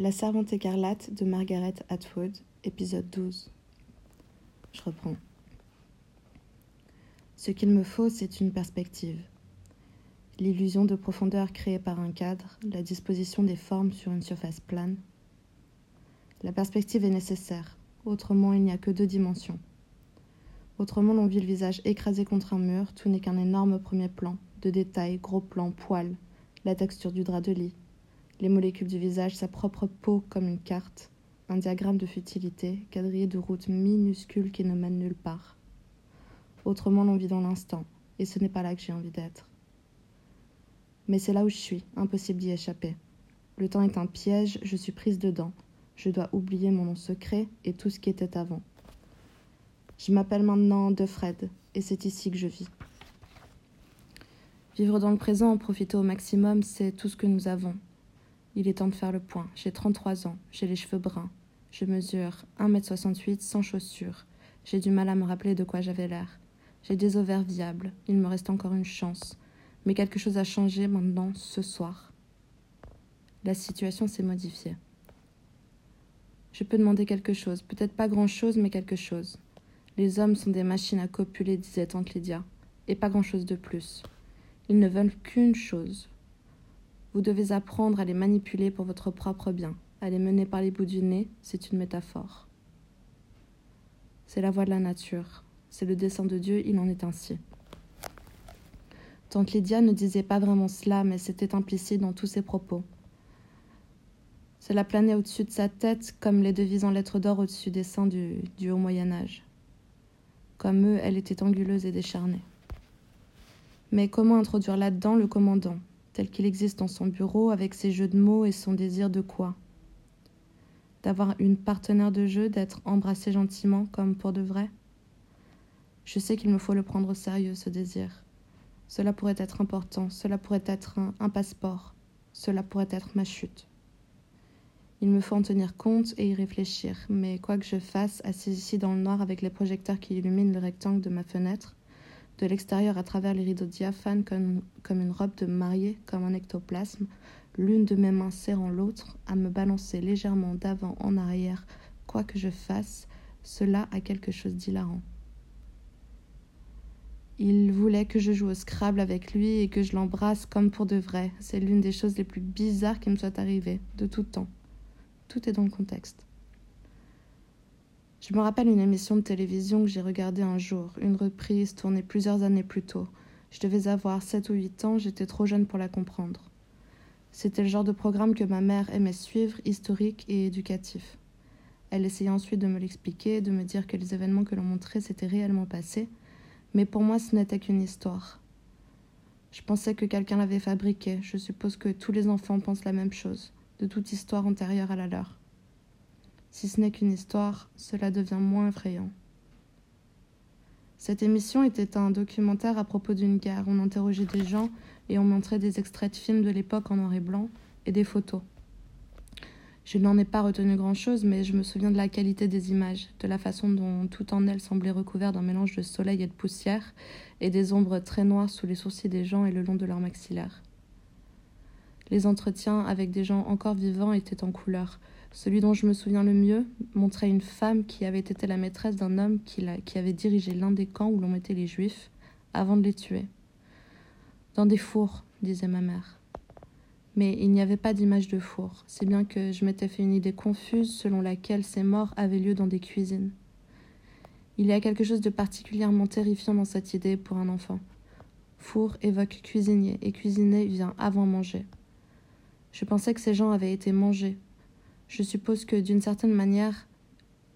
La servante écarlate de Margaret Atwood, épisode 12. Je reprends. Ce qu'il me faut, c'est une perspective. L'illusion de profondeur créée par un cadre, la disposition des formes sur une surface plane. La perspective est nécessaire, autrement il n'y a que deux dimensions. Autrement l'on vit le visage écrasé contre un mur, tout n'est qu'un énorme premier plan, de détails, gros plans, poils, la texture du drap de lit, les molécules du visage, sa propre peau comme une carte, un diagramme de futilité, quadrillé de routes minuscules qui ne mènent nulle part. Autrement, l'on vit dans l'instant, et ce n'est pas là que j'ai envie d'être. Mais c'est là où je suis, impossible d'y échapper. Le temps est un piège, je suis prise dedans. Je dois oublier mon nom secret et tout ce qui était avant. Je m'appelle maintenant De Fred, et c'est ici que je vis. Vivre dans le présent, en profiter au maximum, c'est tout ce que nous avons, il est temps de faire le point. J'ai 33 ans, j'ai les cheveux bruns. Je mesure 1m68 sans chaussures. J'ai du mal à me rappeler de quoi j'avais l'air. J'ai des ovaires viables, il me reste encore une chance. Mais quelque chose a changé maintenant, ce soir. La situation s'est modifiée. Je peux demander quelque chose, peut-être pas grand-chose, mais quelque chose. Les hommes sont des machines à copuler, disait Tante Lydia, et pas grand-chose de plus. Ils ne veulent qu'une chose, vous devez apprendre à les manipuler pour votre propre bien. À les mener par les bouts du nez, c'est une métaphore. C'est la voie de la nature. C'est le dessein de Dieu, il en est ainsi. Tante Lydia ne disait pas vraiment cela, mais c'était implicite dans tous ses propos. Cela planait au-dessus de sa tête comme les devises en lettres d'or au-dessus des seins du, du haut Moyen Âge. Comme eux, elle était anguleuse et décharnée. Mais comment introduire là-dedans le commandant? Tel qu'il existe dans son bureau, avec ses jeux de mots et son désir de quoi D'avoir une partenaire de jeu, d'être embrassé gentiment comme pour de vrai Je sais qu'il me faut le prendre au sérieux, ce désir. Cela pourrait être important, cela pourrait être un, un passeport, cela pourrait être ma chute. Il me faut en tenir compte et y réfléchir, mais quoi que je fasse, assis ici dans le noir avec les projecteurs qui illuminent le rectangle de ma fenêtre, de l'extérieur à travers les rideaux diaphanes comme, une robe de mariée, comme un ectoplasme, l'une de mes mains serrant l'autre, à me balancer légèrement d'avant en arrière, quoi que je fasse, cela a quelque chose d'hilarant. Il voulait que je joue au Scrabble avec lui et que je l'embrasse comme pour de vrai. C'est l'une des choses les plus bizarres qui me soit arrivée, de tout temps. Tout est dans le contexte. Je me rappelle une émission de télévision que j'ai regardée un jour, une reprise tournée plusieurs années plus tôt. Je devais avoir sept ou huit ans, j'étais trop jeune pour la comprendre. C'était le genre de programme que ma mère aimait suivre, historique et éducatif. Elle essayait ensuite de me l'expliquer, de me dire que les événements que l'on montrait s'étaient réellement passés, mais pour moi ce n'était qu'une histoire. Je pensais que quelqu'un l'avait fabriquée, je suppose que tous les enfants pensent la même chose, de toute histoire antérieure à la leur. Si ce n'est qu'une histoire, cela devient moins effrayant. Cette émission était un documentaire à propos d'une guerre. On interrogeait des gens et on montrait des extraits de films de l'époque en noir et blanc et des photos. Je n'en ai pas retenu grand-chose, mais je me souviens de la qualité des images, de la façon dont tout en elles semblait recouvert d'un mélange de soleil et de poussière, et des ombres très noires sous les sourcils des gens et le long de leurs maxillaires. Les entretiens avec des gens encore vivants étaient en couleur, celui dont je me souviens le mieux montrait une femme qui avait été la maîtresse d'un homme qui, qui avait dirigé l'un des camps où l'on mettait les juifs avant de les tuer. Dans des fours, disait ma mère. Mais il n'y avait pas d'image de four, c'est bien que je m'étais fait une idée confuse selon laquelle ces morts avaient lieu dans des cuisines. Il y a quelque chose de particulièrement terrifiant dans cette idée pour un enfant. Four évoque cuisinier, et cuisiner vient avant manger. Je pensais que ces gens avaient été mangés, je suppose que d'une certaine manière,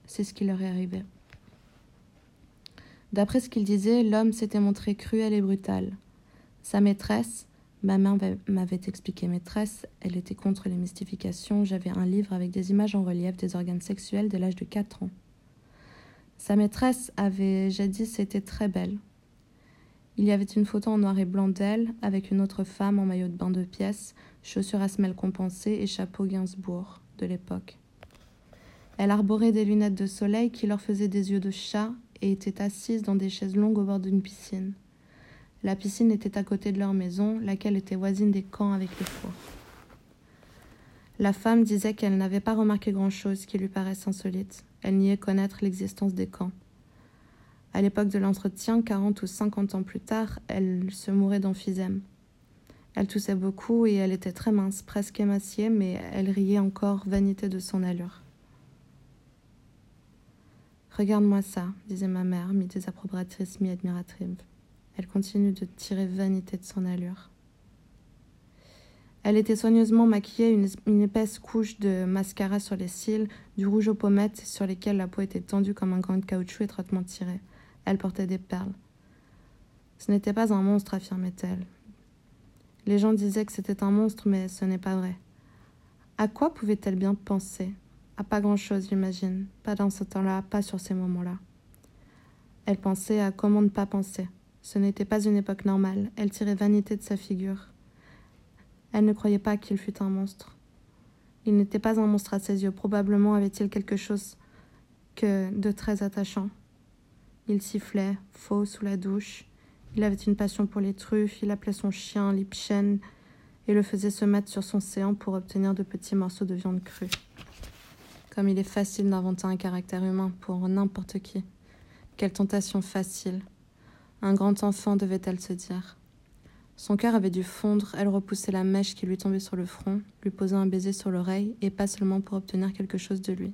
c'est ce qui leur est arrivé. D'après ce qu'il disait, l'homme s'était montré cruel et brutal. Sa maîtresse, ma mère m'avait expliqué maîtresse, elle était contre les mystifications, j'avais un livre avec des images en relief des organes sexuels dès l'âge de 4 ans. Sa maîtresse avait jadis été très belle. Il y avait une photo en noir et blanc d'elle, avec une autre femme en maillot de bain de pièces, chaussures à semelles compensées et chapeau Gainsbourg de l'époque. Elle arborait des lunettes de soleil qui leur faisaient des yeux de chat et était assise dans des chaises longues au bord d'une piscine. La piscine était à côté de leur maison, laquelle était voisine des camps avec les fours. La femme disait qu'elle n'avait pas remarqué grand-chose qui lui paraisse insolite. Elle niait connaître l'existence des camps. À l'époque de l'entretien, quarante ou cinquante ans plus tard, elle se mourait d'emphysème. Elle toussait beaucoup et elle était très mince, presque émaciée, mais elle riait encore, vanité de son allure. Regarde-moi ça, disait ma mère, mi-désapprobatrice, mi-admirative. Elle continue de tirer vanité de son allure. Elle était soigneusement maquillée, une, épaisse couche de mascara sur les cils, du rouge aux pommettes sur lesquels la peau était tendue comme un gant de caoutchouc étroitement tiré. Elle portait des perles. Ce n'était pas un monstre, affirmait-elle. Les gens disaient que c'était un monstre, mais ce n'est pas vrai. À quoi pouvait-elle bien penser? À pas grand-chose, j'imagine. Pas dans ce temps-là, pas sur ces moments-là. Elle pensait à comment ne pas penser. Ce n'était pas une époque normale. Elle tirait vanité de sa figure. Elle ne croyait pas qu'il fût un monstre. Il n'était pas un monstre à ses yeux. Probablement avait-il quelque chose que de très attachant. Il sifflait, faux, sous la douche. Il avait une passion pour les truffes, il appelait son chien Lipchen et le faisait se mettre sur son séant pour obtenir de petits morceaux de viande crue. Comme il est facile d'inventer un caractère humain pour n'importe qui. Quelle tentation facile. Un grand enfant devait-elle se dire. Son cœur avait dû fondre, elle repoussait la mèche qui lui tombait sur le front, lui posait un baiser sur l'oreille, et pas seulement pour obtenir quelque chose de lui.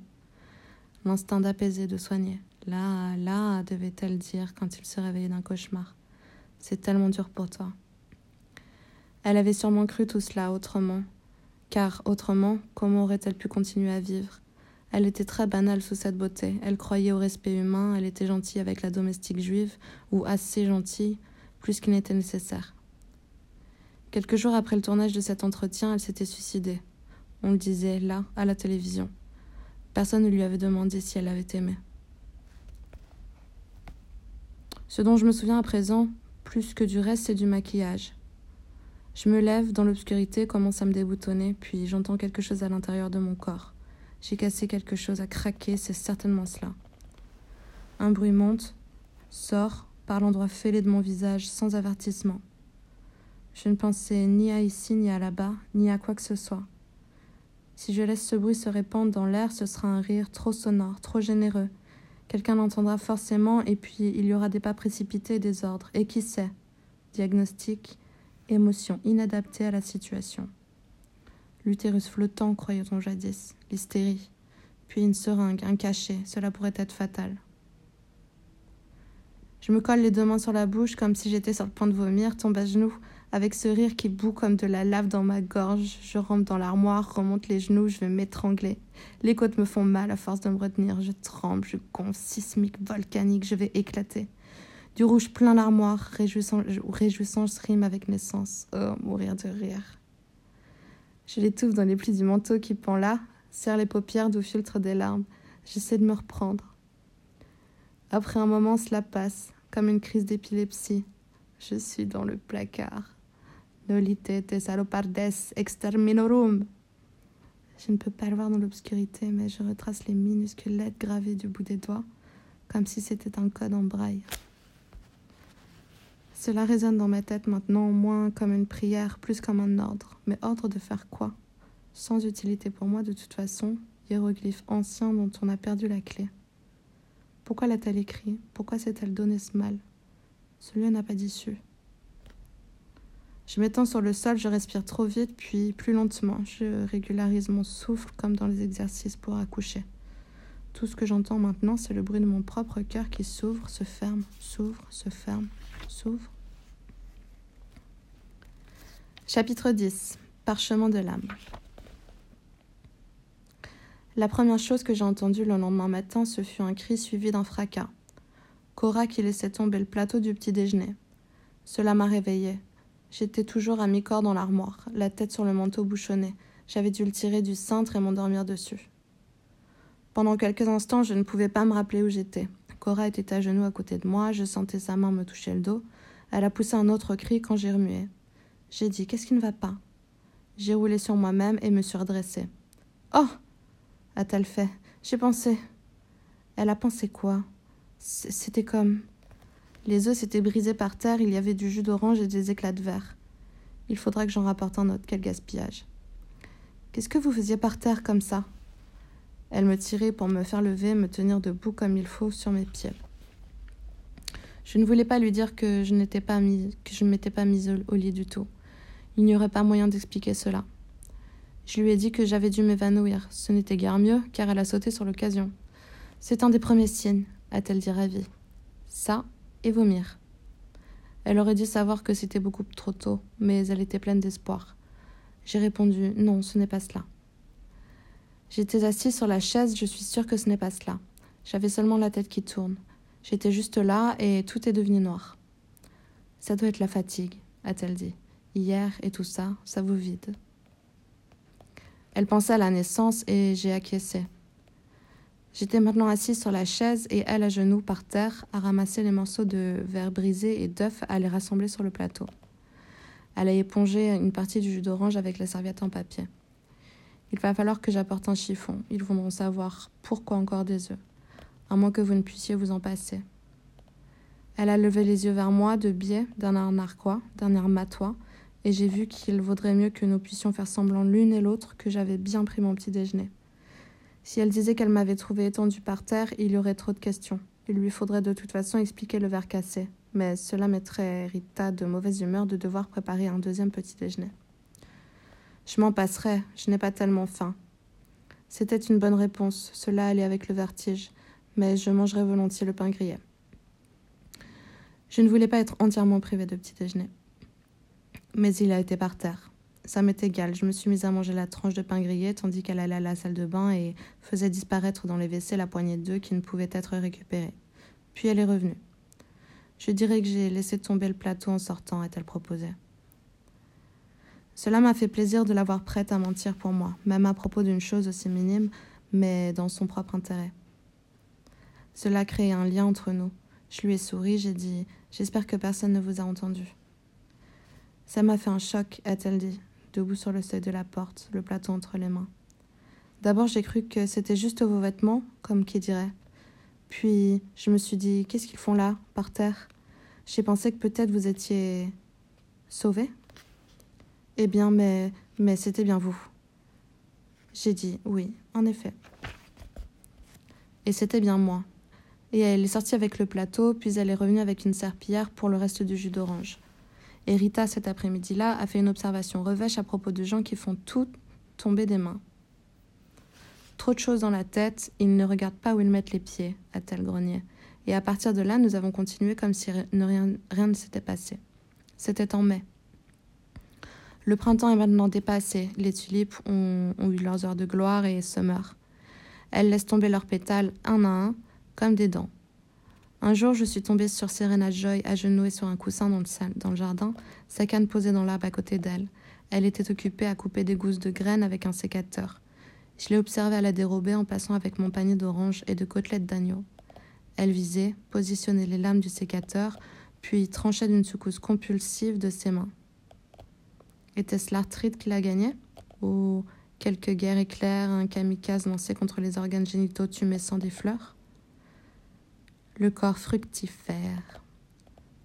L'instinct d'apaiser, de soigner. Là, là, devait-elle dire quand il se réveillait d'un cauchemar. C'est tellement dur pour toi. Elle avait sûrement cru tout cela autrement. Car autrement, comment aurait-elle pu continuer à vivre? Elle était très banale sous cette beauté. Elle croyait au respect humain, elle était gentille avec la domestique juive, ou assez gentille, plus qu'il n'était nécessaire. Quelques jours après le tournage de cet entretien, elle s'était suicidée. On le disait là, à la télévision. Personne ne lui avait demandé si elle avait aimé. Ce dont je me souviens à présent, plus que du reste, c'est du maquillage. Je me lève dans l'obscurité, commence à me déboutonner, puis j'entends quelque chose à l'intérieur de mon corps. J'ai cassé quelque chose à craquer, c'est certainement cela. Un bruit monte, sort par l'endroit fêlé de mon visage sans avertissement. Je ne pensais ni à ici, ni à là-bas, ni à quoi que ce soit. Si je laisse ce bruit se répandre dans l'air, ce sera un rire trop sonore, trop généreux, Quelqu'un l'entendra forcément et puis il y aura des pas précipités des ordres. Et qui sait? Diagnostic, émotion inadaptée à la situation. L'utérus flottant, croyait-on jadis, l'hystérie, puis une seringue, un cachet, cela pourrait être fatal. Je me colle les deux mains sur la bouche comme si j'étais sur le point de vomir, tombe à genoux, avec ce rire qui bout comme de la lave dans ma gorge, je rampe dans l'armoire, remonte les genoux, je vais m'étrangler. Les côtes me font mal à force de me retenir, je tremble, je gonfle, sismique, volcanique, je vais éclater. Du rouge plein l'armoire, réjouissant, réjouissant, je rime avec naissance. Oh, mourir de rire. Je l'étouffe dans les plis du manteau qui pend là, serre les paupières d'où filtrent des larmes. J'essaie de me reprendre. Après un moment, cela passe, comme une crise d'épilepsie. Je suis dans le placard. Exterminorum. Je ne peux pas le voir dans l'obscurité, mais je retrace les minuscules lettres gravées du bout des doigts, comme si c'était un code en braille. Cela résonne dans ma tête maintenant moins comme une prière, plus comme un ordre. Mais ordre de faire quoi? Sans utilité pour moi de toute façon, hiéroglyphe ancien dont on a perdu la clé. Pourquoi l'a-t-elle écrit? Pourquoi s'est-elle donné ce mal? Celui n'a pas d'issue. Je m'étends sur le sol, je respire trop vite, puis plus lentement. Je régularise mon souffle comme dans les exercices pour accoucher. Tout ce que j'entends maintenant, c'est le bruit de mon propre cœur qui s'ouvre, se ferme, s'ouvre, se ferme, s'ouvre. Chapitre 10 Parchemin de l'âme. La première chose que j'ai entendue le lendemain matin, ce fut un cri suivi d'un fracas. Cora qui laissait tomber le plateau du petit déjeuner. Cela m'a réveillée. J'étais toujours à mi-corps dans l'armoire, la tête sur le manteau bouchonné. J'avais dû le tirer du cintre et m'endormir dessus. Pendant quelques instants, je ne pouvais pas me rappeler où j'étais. Cora était à genoux à côté de moi, je sentais sa main me toucher le dos. Elle a poussé un autre cri quand j'ai remué. J'ai dit Qu'est-ce qui ne va pas? J'ai roulé sur moi-même et me suis redressée. Oh a-t-elle fait J'ai pensé. Elle a pensé quoi? C'était comme. Les œufs s'étaient brisés par terre, il y avait du jus d'orange et des éclats de verre. Il faudra que j'en rapporte un autre, quel gaspillage. Qu'est-ce que vous faisiez par terre comme ça? Elle me tirait pour me faire lever, me tenir debout comme il faut sur mes pieds. Je ne voulais pas lui dire que je n'étais pas mise, que je ne m'étais pas mise au lit du tout. Il n'y aurait pas moyen d'expliquer cela. Je lui ai dit que j'avais dû m'évanouir. Ce n'était guère mieux, car elle a sauté sur l'occasion. C'est un des premiers signes, a-t-elle dit ravie. Ça et vomir. Elle aurait dû savoir que c'était beaucoup trop tôt, mais elle était pleine d'espoir. J'ai répondu Non, ce n'est pas cela. J'étais assise sur la chaise, je suis sûre que ce n'est pas cela. J'avais seulement la tête qui tourne. J'étais juste là et tout est devenu noir. Ça doit être la fatigue, a-t-elle dit. Hier et tout ça, ça vous vide. Elle pensait à la naissance et j'ai acquiescé. J'étais maintenant assise sur la chaise et elle à genoux par terre à ramasser les morceaux de verre brisé et d'œufs à les rassembler sur le plateau. Elle a épongé une partie du jus d'orange avec la serviette en papier. Il va falloir que j'apporte un chiffon. Ils voudront savoir pourquoi encore des œufs, à moins que vous ne puissiez vous en passer. Elle a levé les yeux vers moi de biais, d'un air narquois, d'un air matois, et j'ai vu qu'il vaudrait mieux que nous puissions faire semblant l'une et l'autre que j'avais bien pris mon petit déjeuner. Si elle disait qu'elle m'avait trouvé étendue par terre, il y aurait trop de questions. Il lui faudrait de toute façon expliquer le verre cassé, mais cela mettrait Rita de mauvaise humeur de devoir préparer un deuxième petit déjeuner. Je m'en passerai, je n'ai pas tellement faim. C'était une bonne réponse, cela allait avec le vertige, mais je mangerai volontiers le pain grillé. Je ne voulais pas être entièrement privée de petit déjeuner mais il a été par terre. Ça m'est égal, je me suis mise à manger la tranche de pain grillé tandis qu'elle allait à la salle de bain et faisait disparaître dans les WC la poignée d'œufs qui ne pouvait être récupérée. Puis elle est revenue. Je dirais que j'ai laissé tomber le plateau en sortant, a-t-elle proposé. Cela m'a fait plaisir de l'avoir prête à mentir pour moi, même à propos d'une chose aussi minime, mais dans son propre intérêt. Cela créait un lien entre nous. Je lui ai souri, j'ai dit J'espère que personne ne vous a entendu. Ça m'a fait un choc, a-t-elle dit, debout sur le seuil de la porte, le plateau entre les mains. D'abord, j'ai cru que c'était juste vos vêtements, comme qui dirait. Puis, je me suis dit, qu'est-ce qu'ils font là, par terre? J'ai pensé que peut-être vous étiez sauvé. Eh bien, mais, mais c'était bien vous. J'ai dit, oui, en effet. Et c'était bien moi. Et elle est sortie avec le plateau, puis elle est revenue avec une serpillière pour le reste du jus d'orange. Et Rita, cet après-midi-là, a fait une observation revêche à propos de gens qui font tout tomber des mains. Trop de choses dans la tête, ils ne regardent pas où ils mettent les pieds, a-t-elle grogné. Et à partir de là, nous avons continué comme si rien, ne s'était passé. C'était en mai. Le printemps est maintenant dépassé, les tulipes ont eu leurs heures de gloire et se meurent. Elles laissent tomber leurs pétales un à un, comme des dents. Un jour, je suis tombée sur Serena Joy agenouillée sur un coussin dans le, jardin, sa canne posée dans l'arbre à côté d'elle. Elle était occupée à couper des gousses de graines avec un sécateur. Je l'ai observée à la dérober en passant avec mon panier d'oranges et de côtelettes d'agneau. Elle visait, positionnait les lames du sécateur, puis tranchait d'une secousse compulsive de ses mains. Était-ce l'arthrite qui la gagnait? Ou quelques guerres éclairs, un kamikaze lancé contre les organes génitaux tumescents des fleurs? Le corps fructifère.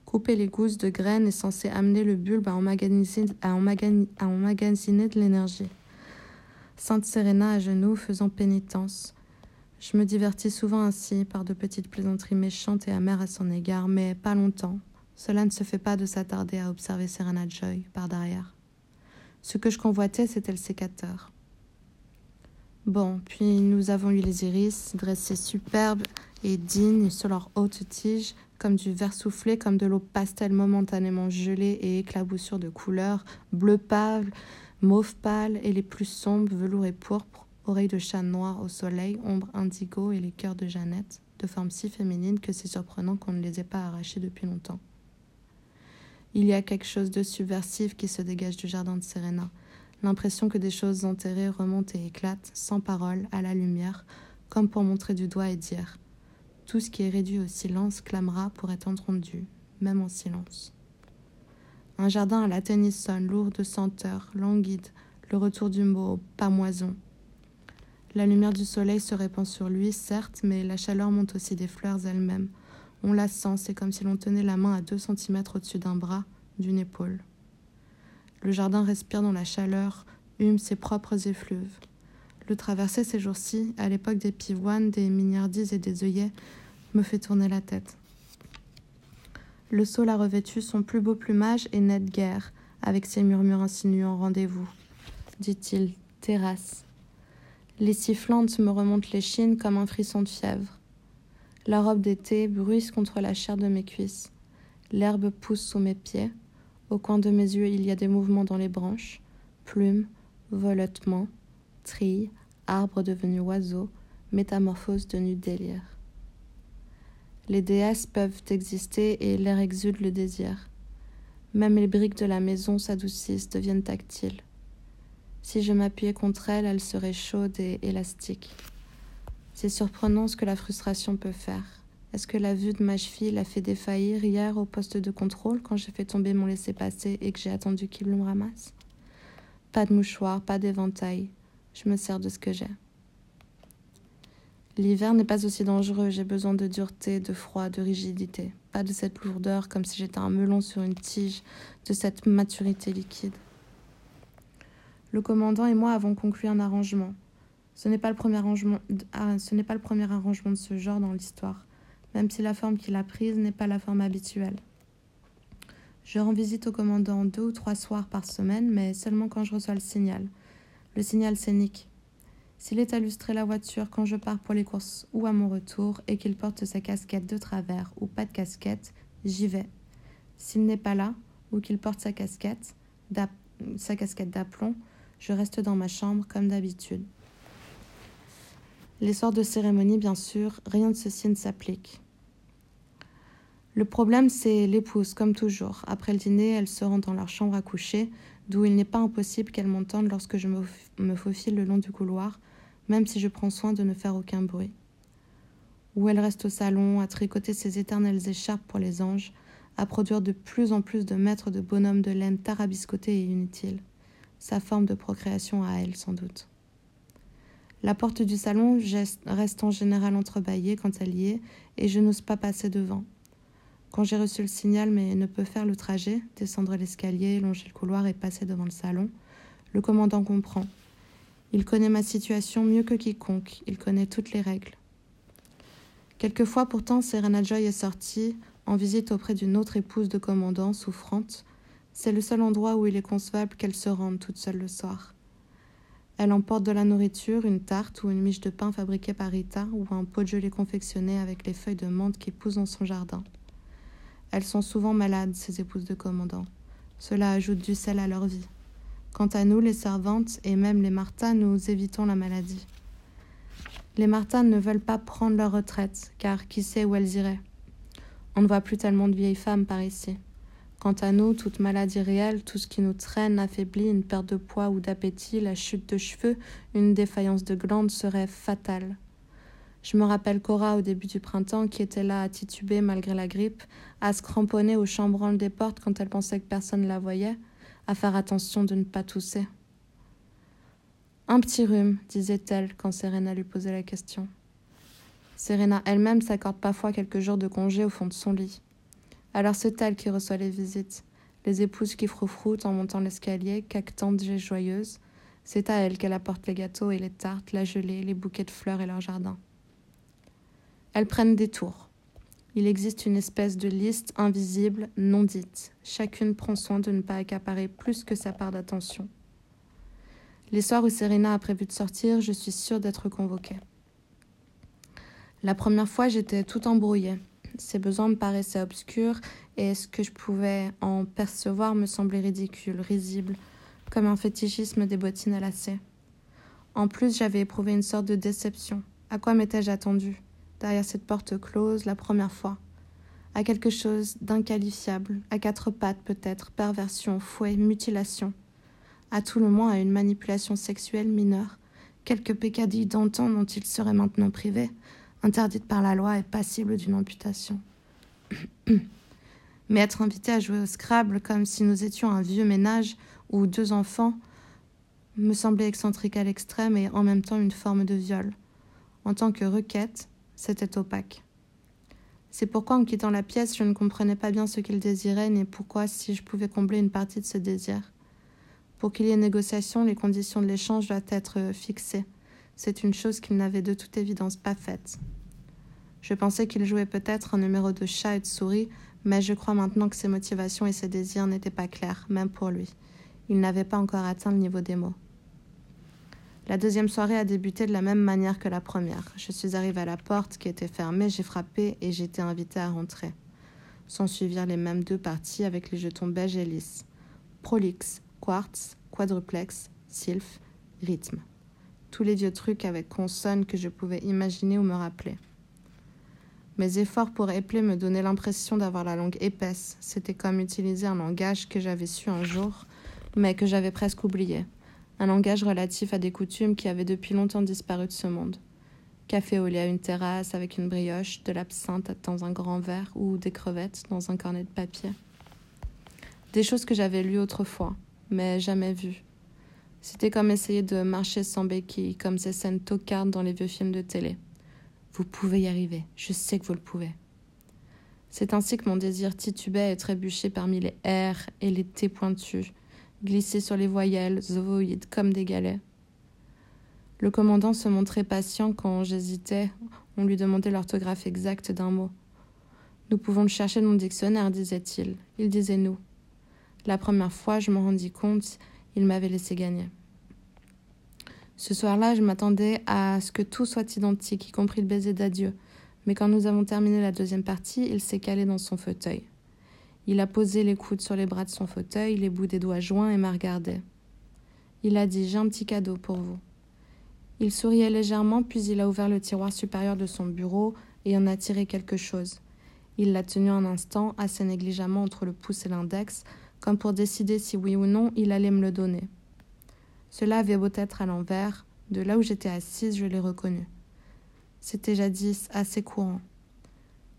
Couper les gousses de graines est censé amener le bulbe à emmagasiner, de l'énergie. Sainte Serena à genoux faisant pénitence. Je me divertis souvent ainsi par de petites plaisanteries méchantes et amères à son égard, mais pas longtemps. Cela ne se fait pas de s'attarder à observer Serena Joy par derrière. Ce que je convoitais, c'était le sécateur. Bon, puis nous avons eu les iris, dressés superbes et dignes sur leurs hautes tiges, comme du verre soufflé, comme de l'eau pastel momentanément gelée et éclaboussure de couleurs, bleu pâle, mauve pâle et les plus sombres, velours et pourpre, oreilles de chat noir au soleil, ombre indigo et les cœurs de Jeannette, de forme si féminine que c'est surprenant qu'on ne les ait pas arrachés depuis longtemps. Il y a quelque chose de subversif qui se dégage du jardin de Serena, l'impression que des choses enterrées remontent et éclatent, sans parole, à la lumière, comme pour montrer du doigt et dire tout ce qui est réduit au silence clamera pour être entendu, même en silence. Un jardin à la Tennyson, lourd de senteur, languide, le retour du mot pamoison. La lumière du soleil se répand sur lui, certes, mais la chaleur monte aussi des fleurs elles-mêmes. On la sent, c'est comme si l'on tenait la main à deux centimètres au-dessus d'un bras, d'une épaule. Le jardin respire dans la chaleur hument ses propres effluves. Le traverser ces jours-ci, à l'époque des pivoines, des mignardises et des œillets, me fait tourner la tête. Le sol a revêtu son plus beau plumage et net guerre, avec ses murmures insinuants rendez-vous, dit-il, terrasse. Les sifflantes me remontent les chines comme un frisson de fièvre. La robe d'été bruisse contre la chair de mes cuisses. L'herbe pousse sous mes pieds. Au coin de mes yeux, il y a des mouvements dans les branches, plumes, volettements, trilles, arbres devenus oiseaux, métamorphose de nu délire. Les déesses peuvent exister et l'air exude le désir. Même les briques de la maison s'adoucissent, deviennent tactiles. Si je m'appuyais contre elles, elles seraient chaudes et élastiques. C'est surprenant ce que la frustration peut faire. Est-ce que la vue de ma cheville l'a fait défaillir hier au poste de contrôle quand j'ai fait tomber mon laissez-passer et que j'ai attendu qu'il me ramasse? Pas de mouchoir, pas d'éventail. Je me sers de ce que j'ai. L'hiver n'est pas aussi dangereux, j'ai besoin de dureté, de froid, de rigidité, pas de cette lourdeur comme si j'étais un melon sur une tige, de cette maturité liquide. Le commandant et moi avons conclu un arrangement. Ce n'est pas arrangement, ah, ce n'est pas le premier arrangement de ce genre dans l'histoire, même si la forme qu'il a prise n'est pas la forme habituelle. Je rends visite au commandant deux ou trois soirs par semaine, mais seulement quand je reçois le signal. Le signal scénique, s'il est à la voiture quand je pars pour les courses ou à mon retour et qu'il porte sa casquette de travers ou pas de casquette, j'y vais. S'il n'est pas là ou qu'il porte sa casquette, sa casquette d'aplomb, je reste dans ma chambre comme d'habitude. Les soirs de cérémonie, bien sûr, rien de ceci ne s'applique. Le problème, c'est l'épouse, comme toujours. Après le dîner, elles se rendent dans leur chambre à coucher, d'où il n'est pas impossible qu'elles m'entendent lorsque je me faufile le long du couloir, même si je prends soin de ne faire aucun bruit. Ou elle reste au salon à tricoter ses éternelles écharpes pour les anges, à produire de plus en plus de mètres de bonhommes de laine tarabiscotés et inutiles. Sa forme de procréation à elle, sans doute. La porte du salon reste en général entrebâillée quand elle y est, et je n'ose pas passer devant. Quand j'ai reçu le signal mais ne peux faire le trajet, descendre l'escalier, longer le couloir et passer devant le salon, le commandant comprend. Il connaît ma situation mieux que quiconque, il connaît toutes les règles. Quelquefois pourtant, Serena Joy est sortie en visite auprès d'une autre épouse de commandant souffrante. C'est le seul endroit où il est concevable qu'elle se rende toute seule le soir. Elle emporte de la nourriture, une tarte ou une miche de pain fabriquée par Rita ou un pot de gelée confectionné avec les feuilles de menthe qui poussent dans son jardin. Elles sont souvent malades, ces épouses de commandant. Cela ajoute du sel à leur vie. Quant à nous, les servantes et même les Martins, nous évitons la maladie. Les Martins ne veulent pas prendre leur retraite, car qui sait où elles iraient On ne voit plus tellement de vieilles femmes par ici. Quant à nous, toute maladie réelle, tout ce qui nous traîne, affaiblit, une perte de poids ou d'appétit, la chute de cheveux, une défaillance de glandes serait fatale. Je me rappelle Cora au début du printemps qui était là à tituber malgré la grippe, à se cramponner au chambranle des portes quand elle pensait que personne ne la voyait, à faire attention de ne pas tousser. Un petit rhume, disait-elle quand Serena lui posait la question. Serena elle-même s'accorde parfois quelques jours de congé au fond de son lit. Alors c'est elle qui reçoit les visites, les épouses qui froufroutent en montant l'escalier, cactantes et joyeuses. C'est à elle qu'elle apporte les gâteaux et les tartes, la gelée, les bouquets de fleurs et leur jardin. Elles prennent des tours. Il existe une espèce de liste invisible, non dite. Chacune prend soin de ne pas accaparer plus que sa part d'attention. Les soirs où Serena a prévu de sortir, je suis sûre d'être convoquée. La première fois, j'étais tout embrouillée. Ses besoins me paraissaient obscurs et ce que je pouvais en percevoir me semblait ridicule, risible, comme un fétichisme des bottines à lacets. En plus, j'avais éprouvé une sorte de déception. À quoi m'étais-je attendue? Derrière cette porte close la première fois, à quelque chose d'inqualifiable, à quatre pattes peut-être, perversion, fouet, mutilation, à tout le moins à une manipulation sexuelle mineure, quelque peccadille d'antan dont il serait maintenant privé, interdite par la loi et passible d'une amputation. Mais être invité à jouer au Scrabble comme si nous étions un vieux ménage ou deux enfants me semblait excentrique à l'extrême et en même temps une forme de viol. En tant que requête, c'était opaque. C'est pourquoi en quittant la pièce, je ne comprenais pas bien ce qu'il désirait ni pourquoi si je pouvais combler une partie de ce désir. Pour qu'il y ait négociation, les conditions de l'échange doivent être fixées. C'est une chose qu'il n'avait de toute évidence pas faite. Je pensais qu'il jouait peut-être un numéro de chat et de souris, mais je crois maintenant que ses motivations et ses désirs n'étaient pas clairs, même pour lui. Il n'avait pas encore atteint le niveau des mots. La deuxième soirée a débuté de la même manière que la première. Je suis arrivée à la porte qui était fermée, j'ai frappé et j'ai été invitée à rentrer. S'en suivirent les mêmes deux parties avec les jetons beige et lisses. Prolix, quartz, quadruplex, sylph, rythme. Tous les vieux trucs avec consonnes que je pouvais imaginer ou me rappeler. Mes efforts pour épeler me donnaient l'impression d'avoir la langue épaisse. C'était comme utiliser un langage que j'avais su un jour, mais que j'avais presque oublié un langage relatif à des coutumes qui avaient depuis longtemps disparu de ce monde. Café au lait à une terrasse avec une brioche, de l'absinthe dans un grand verre ou des crevettes dans un cornet de papier. Des choses que j'avais lues autrefois, mais jamais vues. C'était comme essayer de marcher sans béquille, comme ces scènes tocardes dans les vieux films de télé. Vous pouvez y arriver, je sais que vous le pouvez. C'est ainsi que mon désir titubait et trébuchait parmi les R et les T pointus, glissés sur les voyelles, ovoïdes comme des galets. Le commandant se montrait patient quand j'hésitais. On lui demandait l'orthographe exacte d'un mot. Nous pouvons le chercher dans le dictionnaire, disait-il. Il disait nous. La première fois, je m'en rendis compte, il m'avait laissé gagner. Ce soir-là, je m'attendais à ce que tout soit identique, y compris le baiser d'adieu. Mais quand nous avons terminé la deuxième partie, il s'est calé dans son fauteuil. Il a posé les coudes sur les bras de son fauteuil, les bouts des doigts joints et m'a regardé. Il a dit J'ai un petit cadeau pour vous. Il souriait légèrement, puis il a ouvert le tiroir supérieur de son bureau et en a tiré quelque chose. Il l'a tenu un instant, assez négligemment entre le pouce et l'index, comme pour décider si oui ou non il allait me le donner. Cela avait beau être à l'envers, de là où j'étais assise, je l'ai reconnu. C'était jadis assez courant.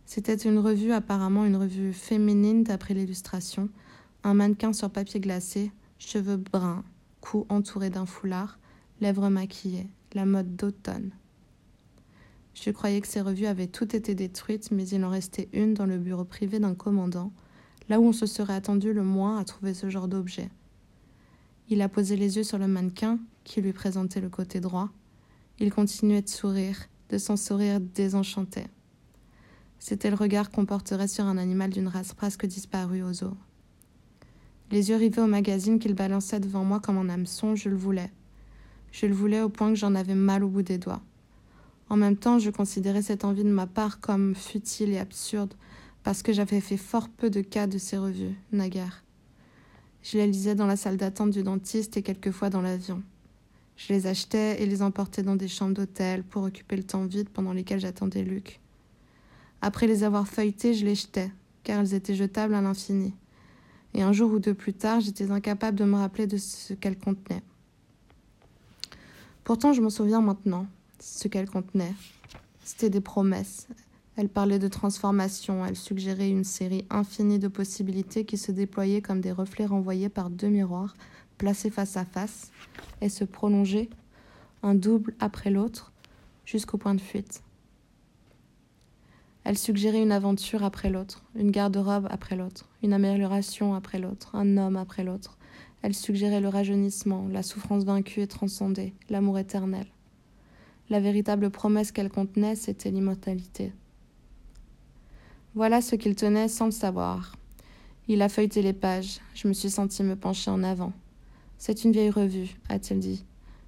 C'était une revue, apparemment une revue féminine d'après l'illustration, un mannequin sur papier glacé, cheveux bruns, cou entouré d'un foulard, lèvres maquillées, la mode d'automne. Je croyais que ces revues avaient toutes été détruites, mais il en restait une dans le bureau privé d'un commandant, là où on se serait attendu le moins à trouver ce genre d'objet. Il a posé les yeux sur le mannequin, qui lui présentait le côté droit. Il continuait de sourire, de son sourire désenchanté. C'était le regard qu'on porterait sur un animal d'une race presque disparue aux eaux. Les yeux rivés au magazine qu'il balançait devant moi comme un hameçon, je le voulais. Je le voulais au point que j'en avais mal au bout des doigts. En même temps, je considérais cette envie de ma part comme futile et absurde, parce que j'avais fait fort peu de cas de ces revues, naguère. Je les lisais dans la salle d'attente du dentiste et quelquefois dans l'avion. Je les achetais et les emportais dans des chambres d'hôtel pour occuper le temps vide pendant lesquels j'attendais Luc. Après les avoir feuilletées, je les jetais, car elles étaient jetables à l'infini. Et un jour ou deux plus tard, j'étais incapable de me rappeler de ce qu'elles contenaient. Pourtant, je m'en souviens maintenant, ce qu'elles contenaient. C'était des promesses. Elles parlaient de transformation, elles suggéraient une série infinie de possibilités qui se déployaient comme des reflets renvoyés par deux miroirs placés face à face et se prolongeaient, un double après l'autre, jusqu'au point de fuite. Elle suggérait une aventure après l'autre, une garde-robe après l'autre, une amélioration après l'autre, un homme après l'autre. Elle suggérait le rajeunissement, la souffrance vaincue et transcendée, l'amour éternel. La véritable promesse qu'elle contenait, c'était l'immortalité. Voilà ce qu'il tenait sans le savoir. Il a feuilleté les pages. Je me suis senti me pencher en avant. C'est une vieille revue, a-t-il dit.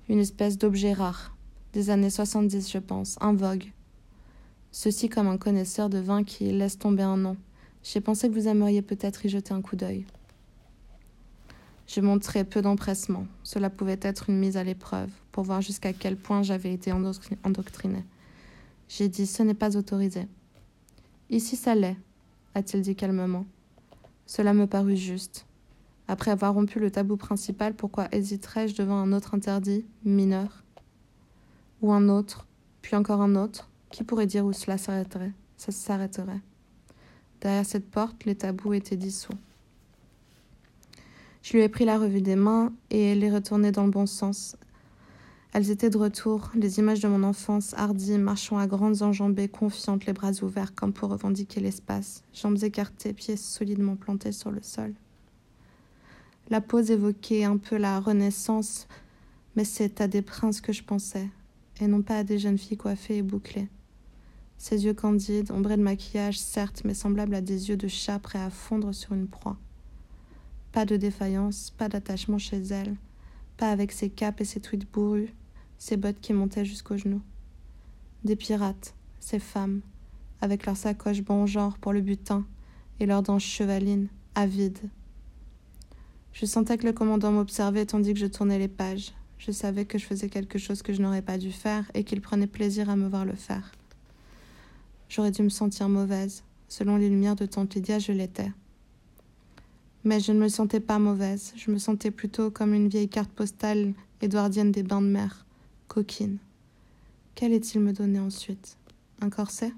Une espèce d'objet rare. Des années 70, je pense, un vogue. Ceci comme un connaisseur de vin qui laisse tomber un nom. J'ai pensé que vous aimeriez peut-être y jeter un coup d'œil. Je montrais peu d'empressement. Cela pouvait être une mise à l'épreuve, pour voir jusqu'à quel point j'avais été endoctriné. J'ai dit Ce n'est pas autorisé. Ici ça l'est, a-t-il dit calmement. Cela me parut juste. Après avoir rompu le tabou principal, pourquoi hésiterais-je devant un autre interdit, mineur? Ou un autre, puis encore un autre? Qui pourrait dire où cela s'arrêterait? Ça s'arrêterait. Derrière cette porte, les tabous étaient dissous. Je lui ai pris la revue des mains et les retournées dans le bon sens. Elles étaient de retour, les images de mon enfance, hardies, marchant à grandes enjambées, confiantes, les bras ouverts comme pour revendiquer l'espace, jambes écartées, pieds solidement plantés sur le sol. La pose évoquait un peu la Renaissance, mais c'est à des princes que je pensais, et non pas à des jeunes filles coiffées et bouclées. Ses yeux candides, ombrés de maquillage, certes, mais semblables à des yeux de chat prêts à fondre sur une proie. Pas de défaillance, pas d'attachement chez elle, pas avec ses capes et ses tweeds bourrus, ses bottes qui montaient jusqu'aux genoux. Des pirates, ces femmes, avec leurs sacoches bon genre pour le butin et leurs dents chevalines, avides, je sentais que le commandant m'observait tandis que je tournais les pages. Je savais que je faisais quelque chose que je n'aurais pas dû faire et qu'il prenait plaisir à me voir le faire. J'aurais dû me sentir mauvaise. Selon les lumières de Tante Lydia, je l'étais. Mais je ne me sentais pas mauvaise. Je me sentais plutôt comme une vieille carte postale édouardienne des bains de mer, coquine. Qu'allait-il me donner ensuite? Un corset?